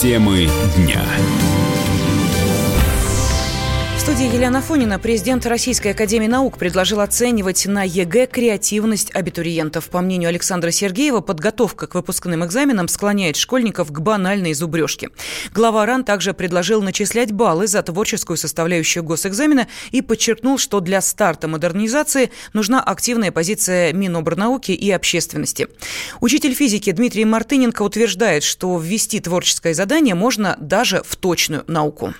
Темы дня студии Елена Фонина президент Российской Академии Наук предложил оценивать на ЕГЭ креативность абитуриентов. По мнению Александра Сергеева, подготовка к выпускным экзаменам склоняет школьников к банальной зубрежке. Глава РАН также предложил начислять баллы за творческую составляющую госэкзамена и подчеркнул, что для старта модернизации нужна активная позиция Минобрнауки и общественности. Учитель физики Дмитрий Мартыненко утверждает, что ввести творческое задание можно даже в точную науку.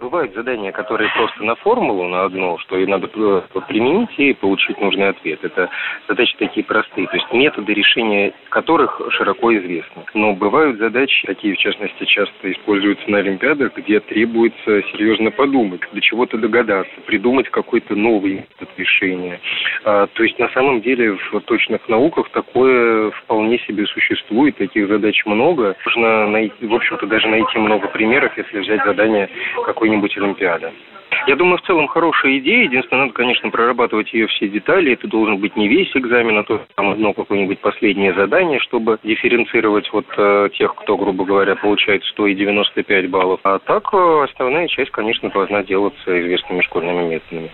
Бывают задания, которые просто на формулу, на одно, что и надо э, применить и получить нужный ответ. Это задачи такие простые, то есть методы решения которых широко известны. Но бывают задачи, такие в частности часто используются на Олимпиадах, где требуется серьезно подумать, до чего-то догадаться, придумать какой-то новый метод решения. А, то есть на самом деле в точных науках такое вполне себе существует, таких задач много. Можно найти, в общем-то даже найти много примеров, если взять задание какой-нибудь Олимпиады. Я думаю, в целом хорошая идея. Единственное, надо, конечно, прорабатывать ее все детали. Это должен быть не весь экзамен, а то там одно какое-нибудь последнее задание, чтобы дифференцировать вот э, тех, кто, грубо говоря, получает 100 и 95 баллов. А так э, основная часть, конечно, должна делаться известными школьными методами.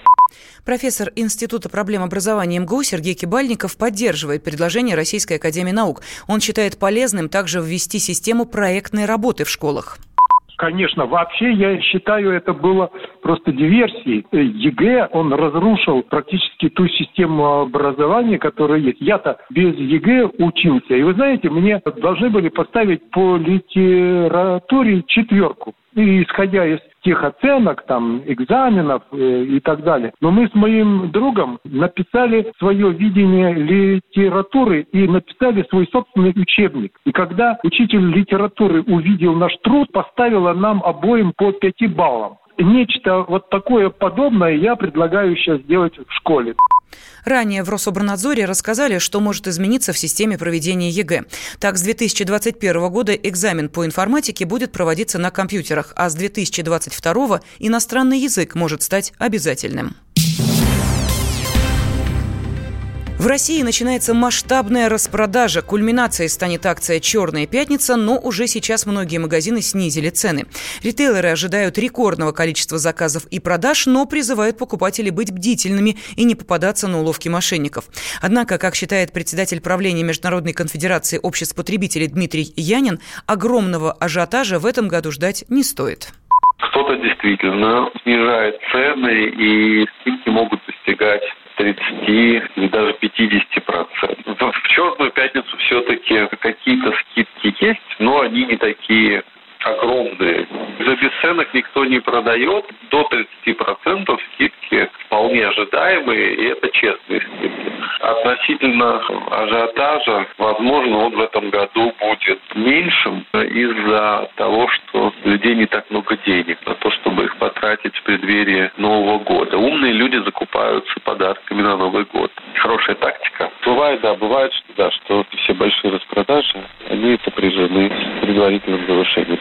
Профессор Института проблем образования МГУ Сергей Кибальников поддерживает предложение Российской Академии Наук. Он считает полезным также ввести систему проектной работы в школах конечно, вообще я считаю, это было просто диверсией. Э, ЕГЭ, он разрушил практически ту систему образования, которая есть. Я-то без ЕГЭ учился. И вы знаете, мне должны были поставить по литературе четверку. И исходя из тех оценок, там, экзаменов э, и так далее. Но мы с моим другом написали свое видение литературы и написали свой собственный учебник. И когда учитель литературы увидел наш труд, поставила нам обоим по пяти баллам. Нечто вот такое подобное я предлагаю сейчас сделать в школе. Ранее в Рособорнадзоре рассказали, что может измениться в системе проведения ЕГЭ. Так, с 2021 года экзамен по информатике будет проводиться на компьютерах, а с 2022 иностранный язык может стать обязательным. В России начинается масштабная распродажа. Кульминацией станет акция «Черная пятница», но уже сейчас многие магазины снизили цены. Ритейлеры ожидают рекордного количества заказов и продаж, но призывают покупателей быть бдительными и не попадаться на уловки мошенников. Однако, как считает председатель правления Международной конфедерации обществ потребителей Дмитрий Янин, огромного ажиотажа в этом году ждать не стоит. Кто-то действительно снижает цены, и скидки могут достигать 30 или даже 50 процентов. В черную пятницу все-таки какие-то скидки есть, но они не такие огромные. За бесценок никто не продает. До 30% скидки вполне ожидаемые, и это честные скидки. Относительно ажиотажа, возможно, он в этом году будет меньшим из-за того, что у людей не так много денег на то, чтобы их потратить в преддверии Нового года. Умные люди закупаются подарками на Новый год. Хорошая тактика. Бывает, да, бывает, что да, что все большие распродажи, они сопряжены с предварительным завышением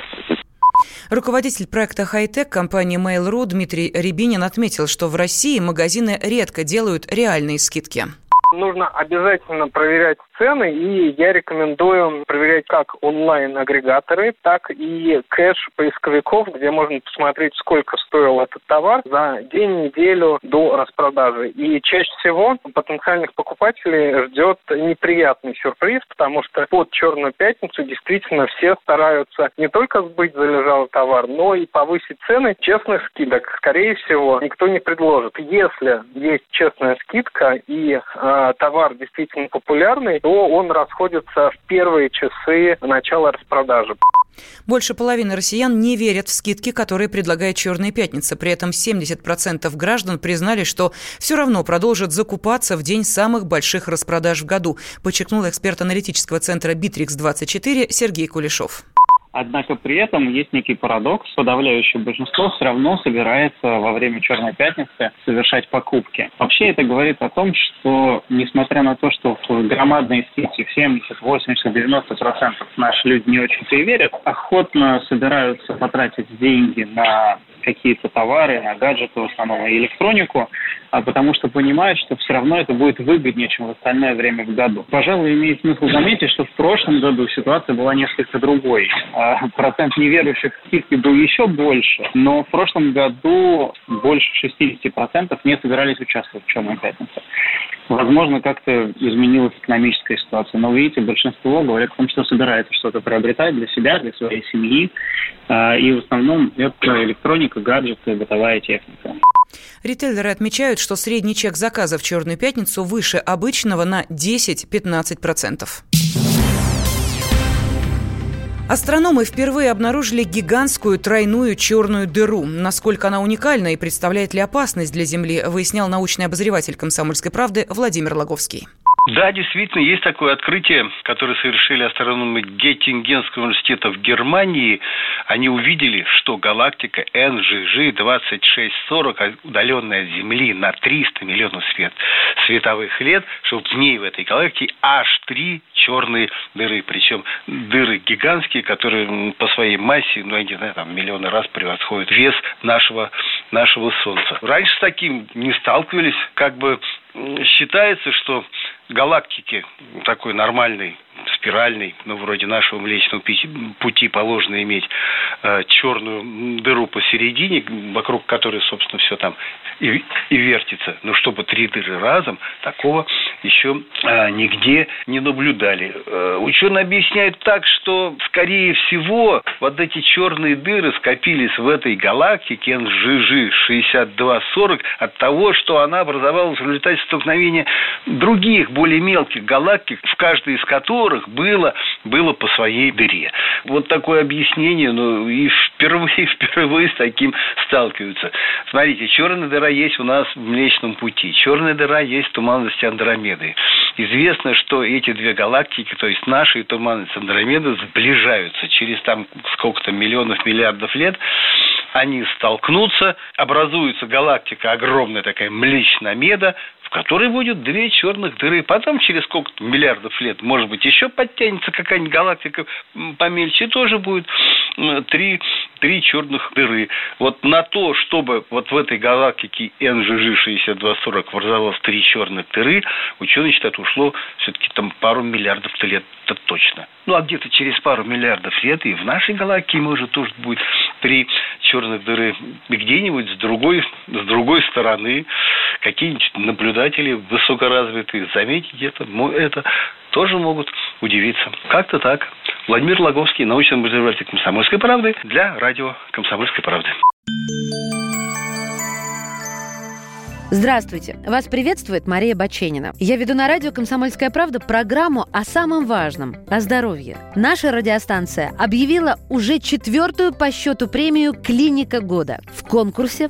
Руководитель проекта «Хай-Тек» компании Mail.ru Дмитрий Рябинин отметил, что в России магазины редко делают реальные скидки нужно обязательно проверять цены, и я рекомендую проверять как онлайн-агрегаторы, так и кэш поисковиков, где можно посмотреть, сколько стоил этот товар за день, неделю до распродажи. И чаще всего потенциальных покупателей ждет неприятный сюрприз, потому что под Черную пятницу действительно все стараются не только сбыть залежалый товар, но и повысить цены. Честных скидок, скорее всего, никто не предложит. Если есть честная скидка и э, товар действительно популярный, то он расходится в первые часы начала распродажи. Больше половины россиян не верят в скидки, которые предлагает «Черная пятница». При этом 70% граждан признали, что все равно продолжат закупаться в день самых больших распродаж в году, подчеркнул эксперт аналитического центра «Битрикс-24» Сергей Кулешов. Однако при этом есть некий парадокс. Подавляющее большинство все равно собирается во время Черной Пятницы совершать покупки. Вообще это говорит о том, что несмотря на то, что в громадные скидки в 70, 80, 90 процентов наши люди не очень-то и верят, охотно собираются потратить деньги на какие-то товары, на гаджеты в основном и электронику, а потому что понимают, что все равно это будет выгоднее, чем в остальное время в году. Пожалуй, имеет смысл заметить, что в прошлом году ситуация была несколько другой. А, процент неверующих в скидки был еще больше, но в прошлом году больше 60% не собирались участвовать в «Черной пятнице». Возможно, как-то изменилась экономическая ситуация. Но, видите, большинство говорят о том, что собирается что-то приобретать для себя, для своей семьи. А, и в основном это электроника, гаджеты, бытовая техника. Ритейлеры отмечают, что средний чек заказа в «Черную пятницу» выше обычного на 10-15%. Астрономы впервые обнаружили гигантскую тройную черную дыру. Насколько она уникальна и представляет ли опасность для Земли, выяснял научный обозреватель «Комсомольской правды» Владимир Логовский. Да, действительно, есть такое открытие, которое совершили астрономы Геттингенского университета в Германии. Они увидели, что галактика NGG-2640, удаленная от Земли на 300 миллионов свет, световых лет, что в ней, в этой галактике, аж три черные дыры. Причем дыры гигантские, которые по своей массе, ну, я не знаю, там миллионы раз превосходят вес нашего, нашего Солнца. Раньше с таким не сталкивались, как бы считается, что галактики такой нормальной спиральный, ну, вроде нашего Млечного Пути положено иметь э, черную дыру посередине, вокруг которой, собственно, все там и, и вертится. Но чтобы три дыры разом, такого еще э, нигде не наблюдали. Э, ученые объясняют так, что, скорее всего, вот эти черные дыры скопились в этой галактике НЖЖ 6240 от того, что она образовалась в результате столкновения других, более мелких галактик, в каждой из которых было, было по своей дыре. Вот такое объяснение, ну, и впервые, впервые с таким сталкиваются. Смотрите, черная дыра есть у нас в Млечном Пути, черная дыра есть в туманности Андромеды. Известно, что эти две галактики, то есть наши и туманность Андромеды, сближаются. Через там сколько-то миллионов, миллиардов лет они столкнутся, образуется галактика огромная такая Млечная Меда, которой будет две черных дыры. Потом через сколько-то миллиардов лет, может быть, еще подтянется какая-нибудь галактика помельче, тоже будет три, три черных дыры. Вот на то, чтобы вот в этой галактике NGG-6240 образовалось три черных дыры, ученые считают, ушло все-таки там пару миллиардов лет, это точно. Ну, а где-то через пару миллиардов лет и в нашей галактике, может, тоже будет три черных дыры. И где-нибудь с другой, с другой стороны какие-нибудь наблюдатели высокоразвитые заметить это, это тоже могут удивиться. Как-то так. Владимир Логовский, научный обозреватель «Комсомольской правды» для радио «Комсомольской правды». Здравствуйте! Вас приветствует Мария Баченина. Я веду на радио «Комсомольская правда» программу о самом важном – о здоровье. Наша радиостанция объявила уже четвертую по счету премию «Клиника года». В конкурсе